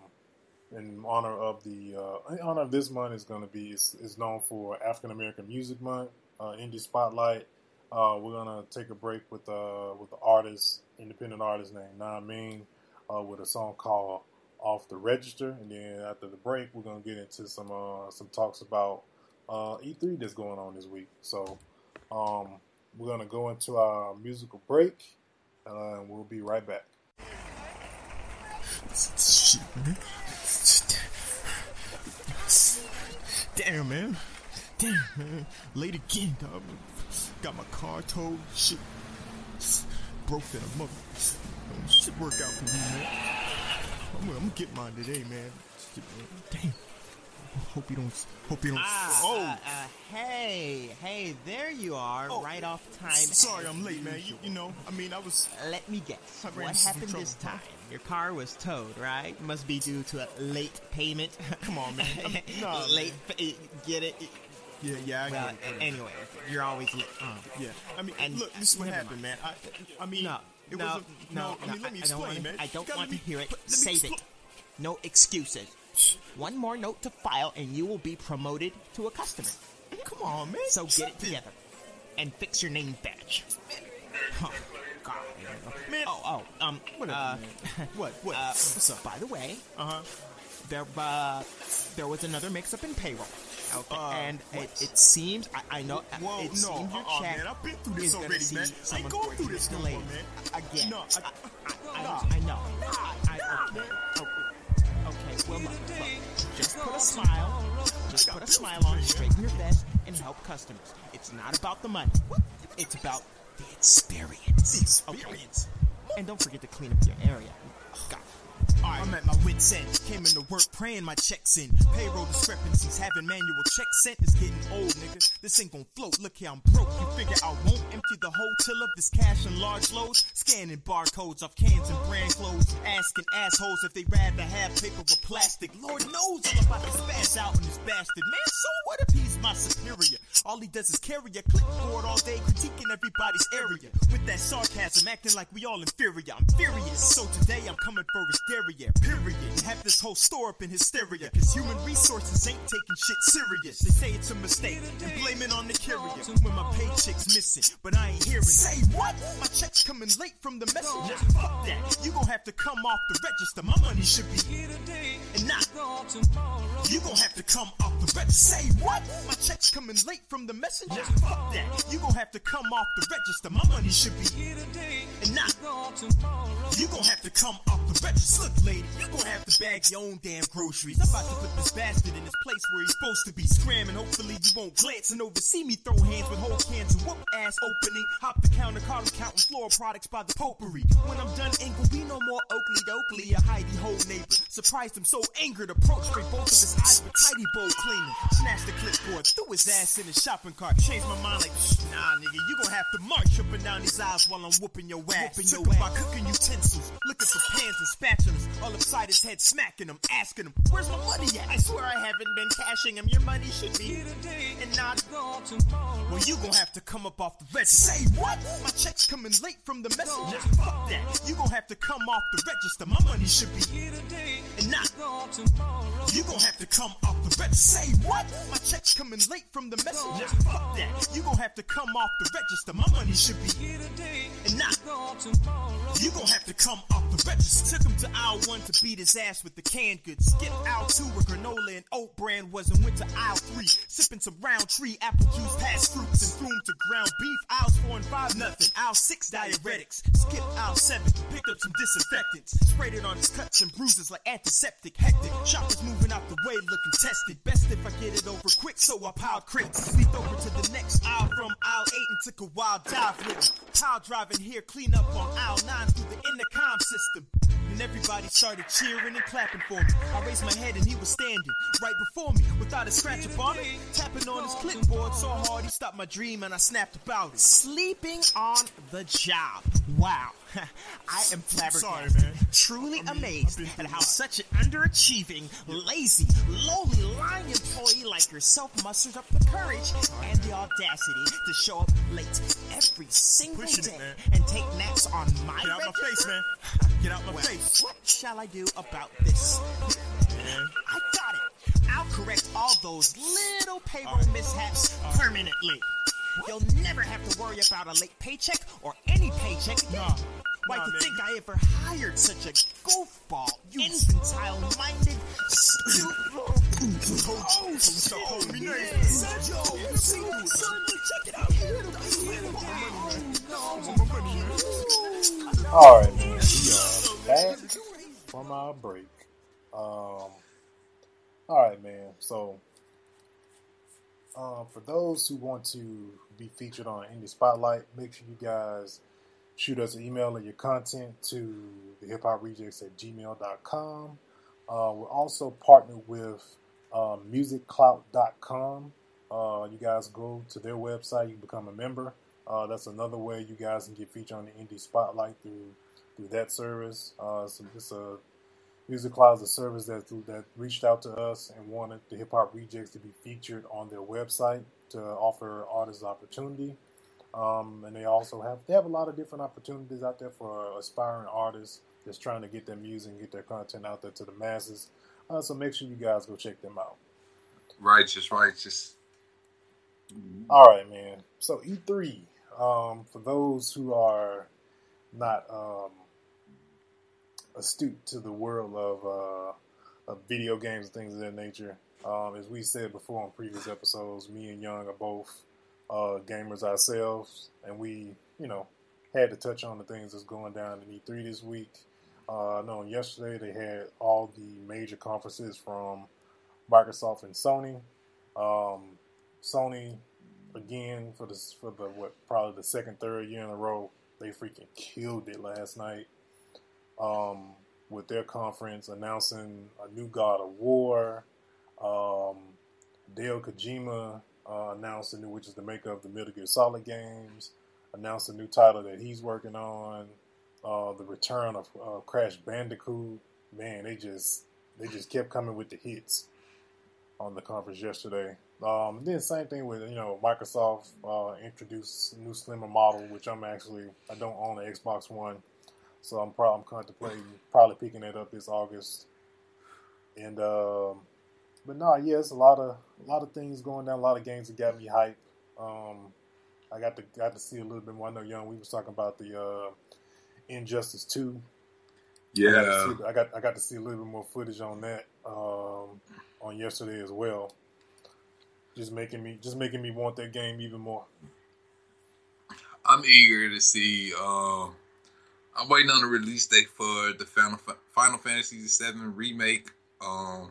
in honor of the uh, in honor of this month is gonna be is, is known for African American Music Month, uh, Indie Spotlight. Uh, we're gonna take a break with uh with the artist, independent artist named Naj Meen, uh, with a song called "Off the Register," and then after the break, we're gonna get into some uh some talks about uh E3 that's going on this week. So um, we're gonna go into our musical break, uh, and we'll be right back. Damn, man. Damn, man. Late again, dog. Got my car towed. Shit. Broke that a mother. Shit work out for me, man. I'm, I'm gonna get mine today, man. Damn. Hope you don't. Hope you don't. Ah, oh. uh, uh, hey, hey, there you are, Oh, right off time. Sorry, I'm late, man. You, you know, I mean, I was. Let me guess. What happened this time? Your car was towed, right? Must be due to a late payment. Come on, man. Nah, late. pa- Get it? Yeah, yeah. I Well, anyway, you're always late. Um, Yeah, I mean, And- look, this is what happened, man. I, I mean, no, it no, was a, no, I mean, let me I don't explain, want man. I don't want to hear it. Save it. No excuses. One more note to file, and you will be promoted to a customer. Come on, man. So get it together and fix your name badge. Oh, God. Man. Oh, oh, um, Whatever, uh. What? What? uh, What's up? By the way, Uh huh. there, uh, there was another mix-up in payroll. Okay, Uh, and it, it seems, I, I know, uh, Whoa, it no, seems your uh-uh, check man. I've been through this already, man. I going through this no man. delays. Again, No, I- I. I, I know. I, I, okay, okay, okay, look, just put a smile, just put a smile on, straighten your vest, and help customers. It's not about the money. It's about the experience. Experience. And don't forget to clean up your area. God. I'm at my wit's end. Came into work praying my checks in. Payroll discrepancies, having manual checks sent is getting old, nigga. This ain't gon' float. Look here, I'm broke. You figure I won't empty the whole till of this cash in large loads? Scanning barcodes off cans and brand clothes. Asking assholes if they'd rather have paper or plastic. Lord knows I'm about to spaz out on this bastard. Man, so what if he's my superior? All he does is carry a clipboard all day, critiquing everybody's area. With that sarcasm, acting like we all inferior. I'm furious. So today I'm coming for hysteria. Period. Have this whole store up in hysteria. Cause human resources ain't taking shit serious. They say it's a mistake and blame it on the carrier. When my paycheck's missing, but I ain't hearing. Say what? My check's coming late from the messenger. Fuck that. You gon' have to come off the register. My money should be and not tomorrow. you gon' have to come off the register. Say what? My check's coming late from the messenger. Fuck that. You gon' have to come off the register. My money should be here today and not tomorrow. you gon' have to come off the register. Look, lady, you gon' have to bag your own damn groceries. I'm about to put this bastard in his place where he's supposed to be. Scramming, hopefully you won't glance and oversee me throw hands with whole cans and whoop ass opening. Hop the counter, him counting floral products by the potpourri. When I'm done, ain't gonna be no more Oakley Dokley, a hidey hole neighbor. Surprised him so angered, approached straight both of his eyes with tidy bowl cleaner. Snatched the clipboard, threw his ass in his shopping cart. Changed my mind like, nah, nigga, you gon' have to march up and down these aisles while I'm whooping your ass. Whooping your my cooking utensils, looking for pans and spatulas, all upside his head, smacking him, asking him, "Where's my money at?" I swear I haven't been cashing him. Your money should be here today and not gone tomorrow. Well, you gon' have to come up off the register. Say what? My check's coming late from the messenger. Fuck that. You gon' have to come off the register. My money should be here today and not gone tomorrow. You gon' have to come off the register. Say what? My check's coming late from the messenger. Fuck that. You gon' have to come off the register. My money should be here today and not tomorrow. You gon' have to come off the register. Took him to aisle one to beat his ass with the canned goods. Skip aisle two where granola and oat brand was and went to aisle three. Sipping some round tree apple juice past fruits and threw him to ground beef. Aisles four and five, nothing. Aisle six, diuretics. Skip aisle seven, picked up some disinfectants. Sprayed it on his cuts and bruises like antiseptic. Hectic. Shoppers moving out the way looking tested. Best if I get it over quick, so I piled crates. Leaped over to the next aisle from aisle eight and took a wild dive with him. Pile driving here, clean up on aisle nine through the intercom system. And everybody started cheering and clapping for me. I raised my head and he was standing right before me without a scratch upon it. Tapping on his clipboard so hard he stopped my dream and I snapped about it. Sleeping on the job. Wow. I am flabbergasted. Sorry, man. Truly amazed I've been at how such an underachieving, lazy, lowly, lying employee like yourself musters up the courage and the audacity to show up late every single Pushing day man. and take naps on my Get out my face, man. Get out my Well, face. what shall I do about this? Man. I got it. I'll correct all those little payroll mishaps permanently. You'll never have to worry about a late paycheck or any paycheck again. Nah. Why Nah, to man. think I ever hired such a goofball, you infantile-minded, stupid... Oh, Stop calling me names. yeah. Son, yo, you see that, son? Check it out. Want my money, man. All right, man. We are back from our break. Um, all right, man. So, um, for those who want to be featured on Indie Spotlight, make sure you guys shoot us an email of your content to the hip hop rejectz at gmail.com. Uh, we're also partnered with uh, musicclout.com. Uh, you guys go to their website, you become a member. Uh, that's another way you guys can get featured on the Indie Spotlight through through that service. Uh, so it's a Music Clout is a service that that reached out to us and wanted the hip hop rejectz to be featured on their website to offer artists opportunity. Um, and they also have they have a lot of different opportunities out there for aspiring artists that's trying to get their music and get their content out there to the masses. Uh, so make sure you guys go check them out. Righteous, righteous. All right, man. So E3, um, for those who are not um, astute to the world of, uh, of video games and things of that nature, um, as we said before on previous episodes, me and Young are both uh, gamers ourselves, and we, you know, had to touch on the things that's going down in E3 this week. Uh, know yesterday they had all the major conferences from Microsoft and Sony. Um, Sony again for the for the what probably the second third year in a row they freaking killed it last night um, with their conference announcing a new God of War. Um, Hideo Kojima uh, announced a new, which is the maker of the Metal Gear Solid games, announced a new title that he's working on. Uh, the return of uh, Crash Bandicoot. Man, they just they just kept coming with the hits on the conference yesterday. Um, then same thing with you know Microsoft uh, introduced new slimmer model, which I'm actually I don't own an Xbox One, so I'm probably contemplating probably picking it up this August. And um, but no, yeah, it's a lot of a lot of things going down, a lot of games that got me hyped. Um, I got to got to see a little bit more. I know Young, we was talking about the uh, Injustice Two. I got, Yeah. see, I got I got to see a little bit more footage on that um, on yesterday as well. Just making me just making me want that game even more. I'm eager to see. Um, I'm waiting on the release date for the Final Final Fantasy VII remake. Um,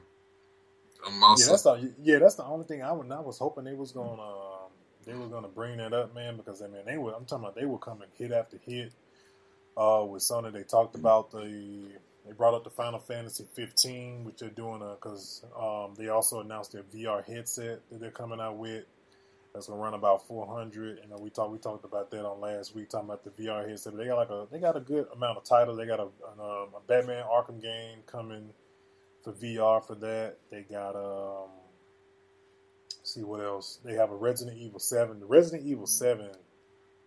I'm Yeah, that's the yeah that's the only thing I was I was hoping they was gonna um, they was gonna bring that up, man, because I mean they were I'm talking about they were coming hit after hit. Uh, with Sony, they talked about the they brought up the Final Fantasy 15, which they're doing because um, they also announced their VR headset that they're coming out with. That's gonna run about 400. You know, we talked we talked about that on last week, talking about the VR headset. But they got like a they got a good amount of titles. They got a, a, a Batman Arkham game coming for VR for that. They got um, see what else. They have a Resident Evil 7. The Resident Evil 7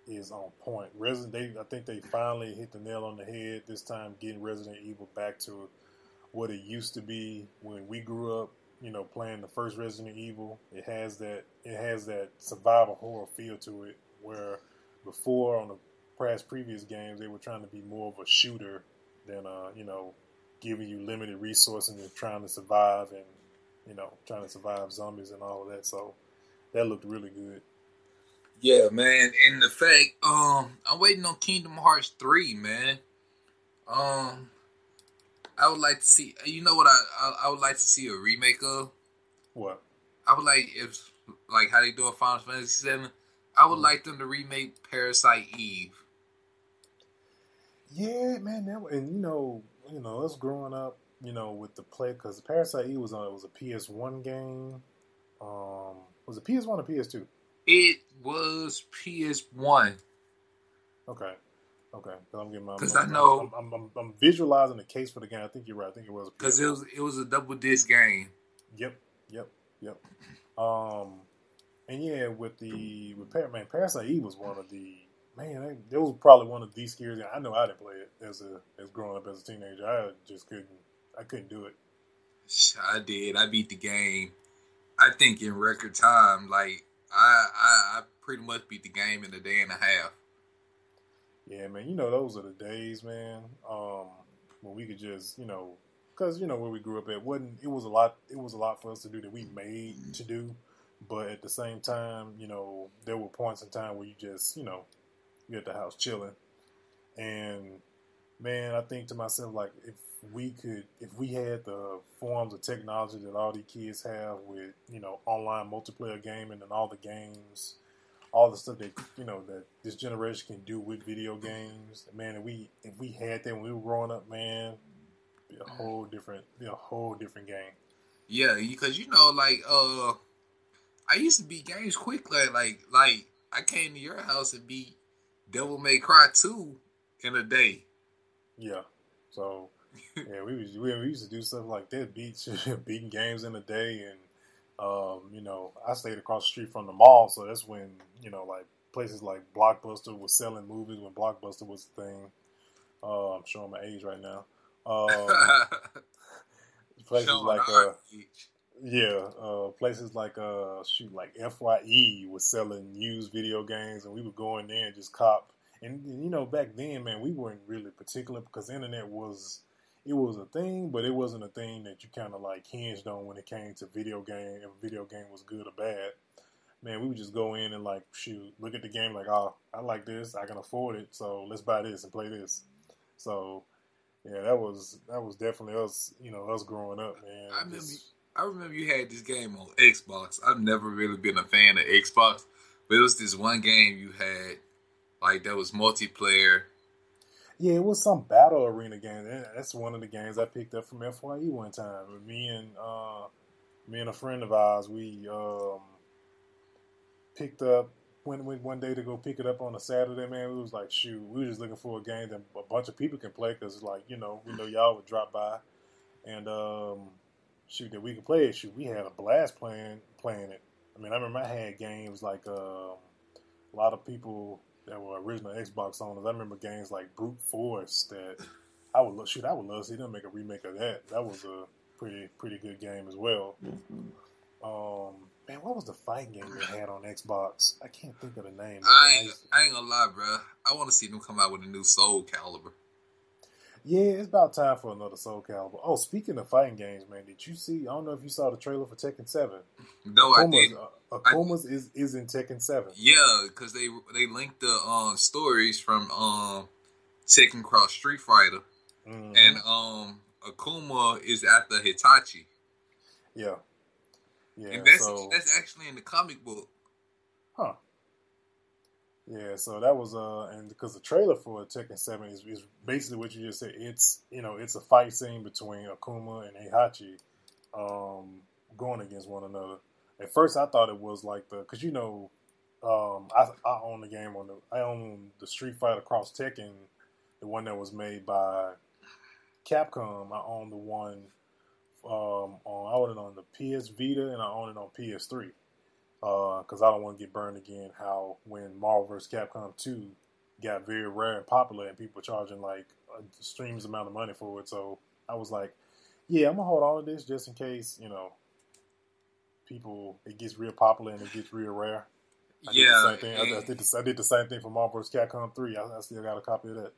is on point. Resident, they, I think they finally hit the nail on the head this time, getting Resident Evil back to what it used to be when we grew up. You know, playing the first Resident Evil, it has that it has that survival horror feel to it. Where before on the past previous games, they were trying to be more of a shooter than uh, you know, giving you limited resources and you're trying to survive and you know, trying to survive zombies and all of that. So that looked really good. Yeah, man. And the fact, um, I'm waiting on Kingdom Hearts three, man. Um, I would like to see. You know what? I I, I would like to see a remake of. What? I would like if like how they do a Final Fantasy seven. I would like them to remake Parasite Eve. Yeah, man. That, and you know, you know, us growing up, you know, with the play because Parasite Eve was on it was a PS one game. Um, was it PS one or PS two? It was PS one. Okay. Okay, I'm getting my. Because I know- I'm, I'm, I'm, I'm visualizing the case for the game. I think you're right. I think it was a Because it was it was a double disc game. Yep, yep, yep. Um, and yeah, with the with Par- man, Parasite Eve was one of the man. That was probably one of the scariest. I know I didn't play it as a as growing up as a teenager. I just couldn't. I couldn't do it. I did. I beat the game. I think in record time. Like I, I, I pretty much beat the game in a day and a half. Yeah, man. You know those are the days, man. Um, when we could just you know. Because you know where we grew up at wasn't it was a lot it was a lot for us to do that we made to do, but at the same time you know there were points in time where you just you know you at the house chilling, and man I think to myself like if we could if we had the forms of technology that all these kids have with you know online multiplayer gaming and all the games, all the stuff that you know that this generation can do with video games, man if we if we had that when we were growing up, man be a whole different, be a whole different game. Yeah, because you know, like uh, I used to beat games quickly. Like like I came to your house and beat Devil May Cry two in a day. Yeah. So yeah, we was, we, we used to do stuff like that, beat beating games in a day, and um, you know, I stayed across the street from the mall, so that's when you know, like places like Blockbuster was selling movies when Blockbuster was the thing. Uh, I'm showing my age right now. Um, places Showing like uh, age. Yeah, uh, places like uh, shoot, like Fye was selling used video games, and we would go in there and just cop. And, and, you know, back then, man, we weren't really particular because the internet was it was a thing, but it wasn't a thing that you kind of like hinged on when it came to video game. If a video game was good or bad, man, we would just go in and like shoot, look at the game, like, oh, I like this, I can afford it, so let's buy this and play this. So, yeah, that was that was definitely us, you know, us growing up, man. I remember, Just- I remember you had this game on Xbox. I've never really been a fan of Xbox, but it was this one game you had, like that was multiplayer. Yeah, it was some battle arena game. That's one of the games I picked up from Fye one time. Me and uh, me and a friend of ours, we um, picked up went, went one day to go pick it up on a Saturday. Man, we was like, shoot, we were just looking for a game that a bunch of people can play because, like, you know, we know y'all would drop by and um, shoot that we could play it. Shoot, we had a blast playing playing it. I mean, I remember I had games like um, a lot of people that were original Xbox owners. I remember games like Brute Force that I would lo- shoot. I would love to see them make a remake of that. That was a pretty pretty good game as well. Um, man, what was the fighting game they had on Xbox? I can't think of the name. I I ain't, I ain't gonna lie, bro. I want to see them come out with a new Soul Calibur. Yeah, it's about time for another Soul Calibur. Oh, speaking of fighting games, man, did you see? I don't know if you saw the trailer for Tekken Seven. No, I didn't. uh, Akuma's is is in Tekken Seven. Yeah, because they they linked the um stories from um Tekken Cross Street Fighter, Mhm. and um Akuma is after Heihachi, yeah, yeah. and that's so, that's actually in the comic book. Yeah, so that was uh, and because the trailer for Tekken Seven is, is basically what you just said. It's you know it's a fight scene between Akuma and Heihachi, um, going against one another, At first, I thought it was like the because you know, um, I I own the game on the I own the Street Fighter Cross Tekken, the one that was made by Capcom. I own the one um, on I own it on the PS Vita and I own it on PS3 because uh, I don't want to get burned again. How when Marvel vs. Capcom 2 got very rare and popular and people charging like a streams amount of money for it, so I was like, yeah, I'm gonna hold on to this just in case you know people it gets real popular and it gets real rare. I yeah, did the same thing. I, I, did the, I did the same thing for Marvel vs. Capcom 3. I, I still got a copy of that.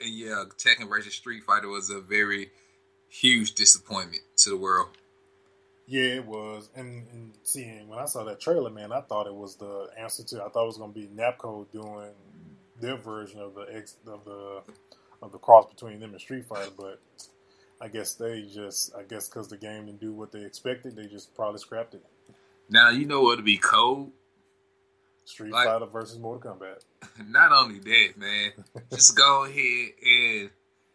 And yeah, Tekken versus Street Fighter was a very huge disappointment to the world. Yeah, it was. And, and seeing when I saw that trailer, man, I thought it was the answer to. I thought it was going to be Namco doing their version of the ex, of the of the cross between them and Street Fighter, but I guess they just, I guess because the game didn't do what they expected, they just probably scrapped it. Now you know what'd be cold. Street like, Fighter versus Mortal Kombat. Not only that, man, just go ahead and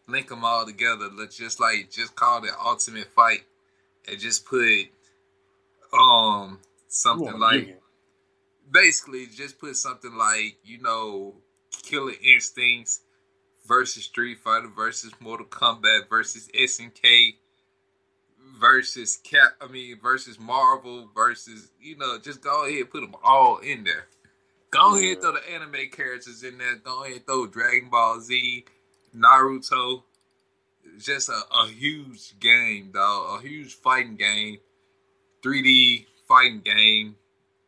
link them all together. Let's just like just call it Ultimate Fight and just put um something like basically just put something like you know Killer Instincts versus Street Fighter versus Mortal Kombat versus SNK versus Cap. I mean versus Marvel versus you know just go ahead put them all in there. Go yeah. ahead throw the anime characters in there. Go ahead throw Dragon Ball Z, Naruto, just a, a huge game, dog. A huge fighting game, 3D fighting game.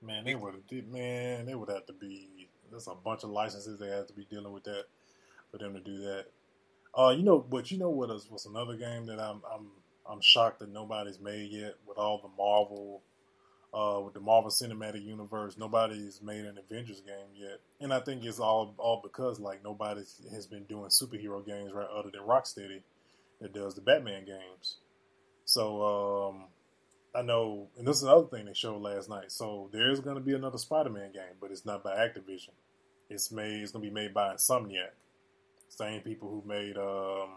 Man, they would man, they would have to be. There's a bunch of licenses they have to be dealing with that for them to do that. Uh, you know, but you know what is what's another game that I'm I'm I'm shocked that nobody's made yet with all the Marvel, uh, with the Marvel Cinematic Universe. Nobody's made an Avengers game yet, and I think it's all all because like nobody has been doing superhero games right other than Rocksteady that does the Batman games. So um, I know, and this is another thing they showed last night. So there is going to be another Spider-Man game, but it's not by Activision. It's made. It's going to be made by Insomniac, same people who made, um,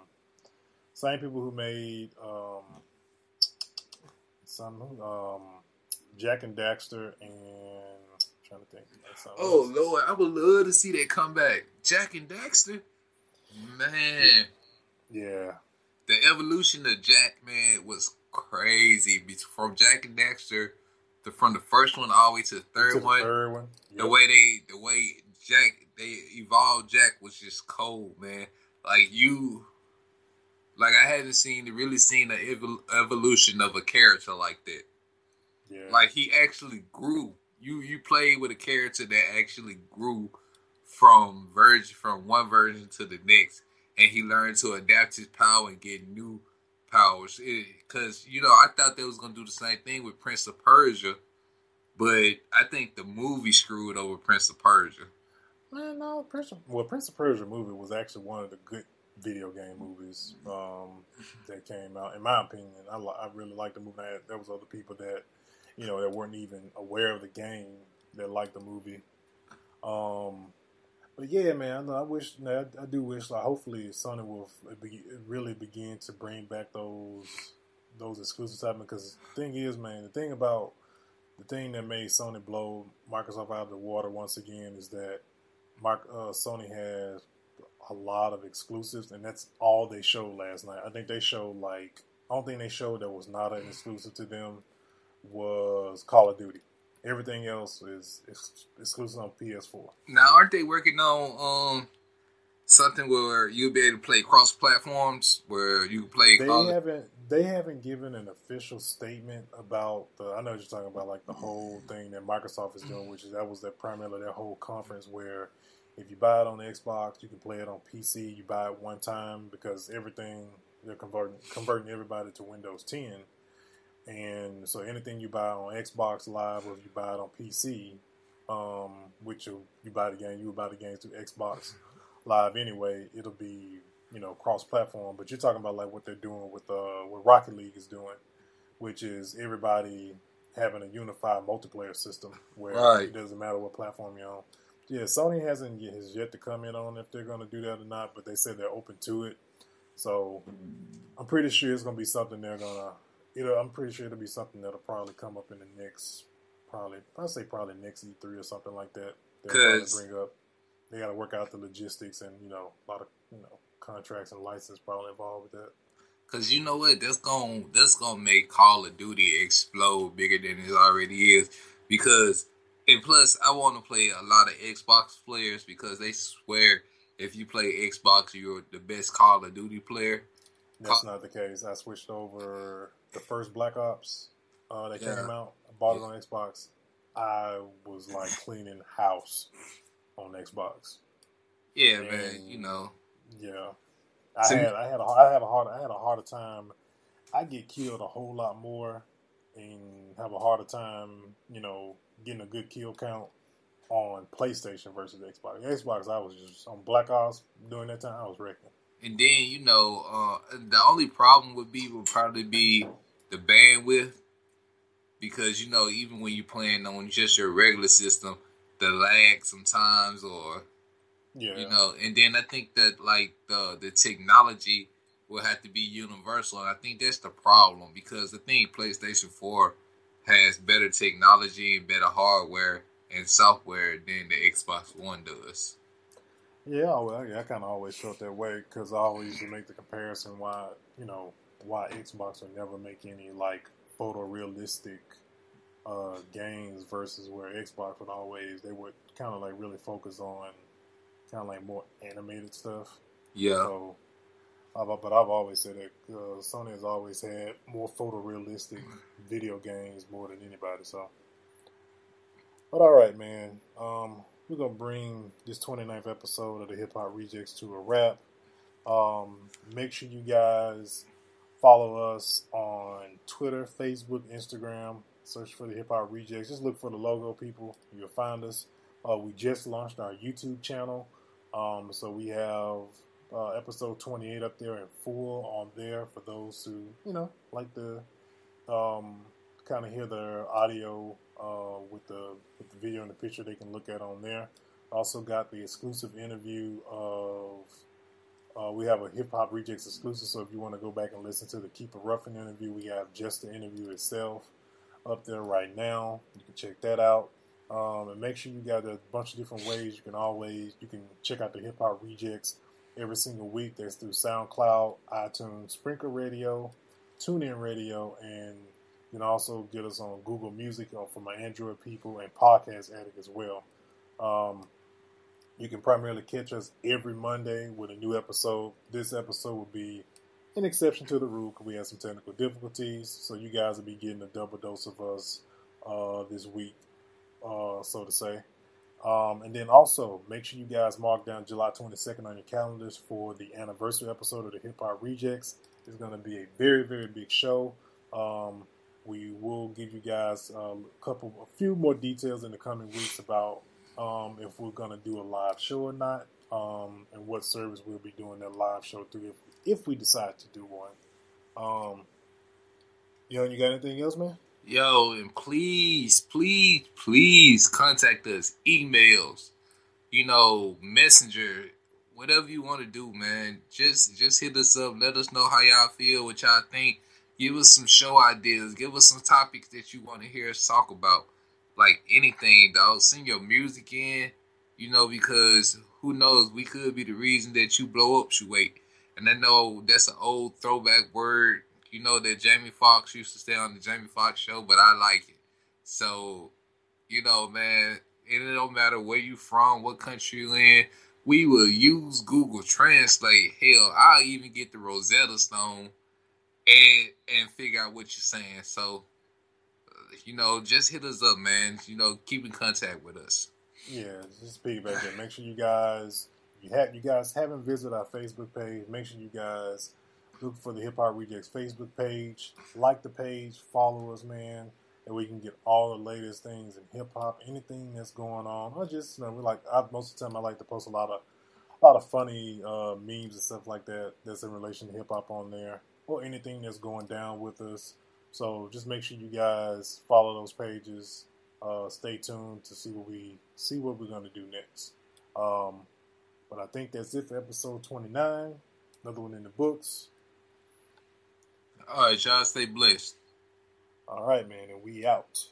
same people who made um, some um, Jak and Daxter and I'm trying to think. Oh Lord, I would love to see that come back. Jak and Daxter, man. Yeah, the evolution of Jak, man, was crazy. From Jak and Daxter, the, from the first one all the way to the third to the one, third one. Yep. the way they, the way Jak, they evolved Jak was just cold, man. Like you, like I hadn't seen really seen an evol- evolution of a character like that. Yeah. Like he actually grew. You you played with a character that actually grew from version from one version to the next and he learned to adapt his power and get new powers. Because you know, I thought they was gonna do the same thing with Prince of Persia, but I think the movie screwed over Prince of Persia. Man, no, Prince. Of, well, Prince of Persia movie was actually one of the good video game movies um, that came out. In my opinion, I, I really liked the movie. There was other people that you know that weren't even aware of the game that liked the movie. Um, but yeah, man, I wish, I, I do wish, like, hopefully, Sony will be, really begin to bring back those those exclusive type. Because the thing is, man, the thing about the thing that made Sony blow Microsoft out of the water once again is that Mark, uh, Sony has a lot of exclusives, and that's all they showed last night. I think they showed like, I don't think they showed that was not an exclusive to them was Call of Duty. Everything else is, is exclusive on PS4. Now, aren't they working on um something where you'll be able to play cross platforms, where you can play? They haven't. They haven't given an official statement about the. I know you're talking about like the whole thing that Microsoft is doing, which is that was their primarily their whole conference where if you buy it on the Xbox, you can play it on PC. You buy it one time because everything they're converting converting everybody to Windows 10 and so anything you buy on Xbox Live or if you buy it on PC, um, which you, you buy the game, you buy the game through Xbox Live anyway. It'll be you know cross-platform, but you're talking about like what they're doing with uh, what Rocket League is doing, which is everybody having a unified multiplayer system where right. it doesn't matter what platform you're on. Yeah, Sony hasn't has yet to comment on if they're going to do that or not, but they said they're open to it. So I'm pretty sure it's going to be something they're going to you know, I'm pretty sure it'll be something that'll probably come up in the next, probably I'll say probably next E3 or something like that. They'll probably 'Cause- bring up. They got to work out the logistics and you know a lot of you know contracts and license probably involved with that. Cause you know what? That's gonna that's gonna make Call of Duty explode bigger than it already is. Because and plus, I want to play a lot of Xbox players because they swear if you play Xbox, you're the best Call of Duty player. That's not the case. I switched over the first Black Ops uh, that Yeah. came out. I bought it on Xbox. I was like cleaning house on Xbox. Yeah, And- man. You know, Yeah, I So had I had a I have a hard I had a harder time. I get killed a whole lot more and have a harder time, you know, getting a good kill count on PlayStation versus Xbox. Xbox, I was just on Black Ops during that time. I was wrecking. And then you know, uh, the only problem would be would probably be the bandwidth. Because you know, even when you're playing on just your regular system, the lag sometimes, or Yeah, you know and then i think that like the the technology will have to be universal and i think that's the problem because the thing playstation 4 has better technology and better hardware and software than the xbox one does Yeah, well, yeah, I kind of always felt that way because I always used to make the comparison why you know why Xbox would never make any like photorealistic uh, games versus where Xbox would always they would kind of like really focus on kind of like more animated stuff. yeah So, but but I've always said that uh, Sony has always had more photorealistic video games more than anybody. So, but all right, man. Um, we're gonna bring this 29th episode of the Hip Hop Rejectz to a wrap. Um, make sure you guys follow us on Twitter, Facebook, Instagram. Search for the Hip Hop Rejectz. Just look for the logo, people. You'll find us. Uh, we just launched our YouTube channel. Um, so we have uh, episode 28 up there in full on there for those who, you know, like to um, kind of hear the audio uh, with the with the video and the picture they can look at on there. Also got the exclusive interview of uh, we have a hip hop rejectz exclusive. So if you want to go back and listen to the Kepa Ruffin interview, we have just the interview itself up there right now. You can check that out. Um, and make sure you got a bunch of different ways. You can always you can check out the hip hop rejectz every single week. That's through SoundCloud, iTunes, Spreaker Radio, TuneIn Radio, and you can also get us on Google Music for my Android people and Podcast Addict as well. Um, you can primarily catch us every Monday with a new episode. This episode will be an exception to the rule because we had some technical difficulties. So you guys will be getting a double dose of us uh, this week, uh, so to say. Um, and then also make sure you guys mark down July 22nd on your calendars for the anniversary episode of the Hip Hop Rejectz. It's going to be a very, very big show. Um, we will give you guys a couple, a few more details in the coming weeks about um, if we're going to do a live show or not, um, and what service we'll be doing that live show through if, if we decide to do one. Um, yo, you got anything else, man? Yo, and please, please, please contact us. Emails, you know, messenger, whatever you want to do, man. Just just hit us up. Let us know how y'all feel, what y'all think. Give us some show ideas. Give us some topics that you want to hear us talk about. Like anything, dog. Send your music in, you know, because who knows? We could be the reason that you blow up, you Shuwait. And I know that's an old throwback word you know that Jamie Foxx used to stay on the Jamie Foxx show, but I like it. So, you know, man, it don't matter where you from, what country you in. We will use Google Translate. Hell, I'll even get the Rosetta Stone and and figure out what you're saying. So, uh, you know, just hit us up, man. You know, keep in contact with us. Yeah, just piggyback that. Make sure you guys you have you guys haven't visited our Facebook page. Make sure you guys look for the Hip Hop Rejectz Facebook page. Like the page, follow us, man, and we can get all the latest things in hip hop, anything that's going on. I just you know we like I, most of the time I like to post a lot of a lot of funny uh, memes and stuff like that that's in relation to hip hop on there, or anything that's going down with us. So just make sure you guys follow those pages. Uh, stay tuned to see what we see what we're gonna do next. Um, but I think that's it for episode twenty nine. Another one in the books. All right, y'all stay blessed. All right, man, and we out.